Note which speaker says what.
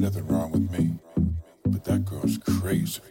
Speaker 1: nothing wrong with me, but that girl's crazy.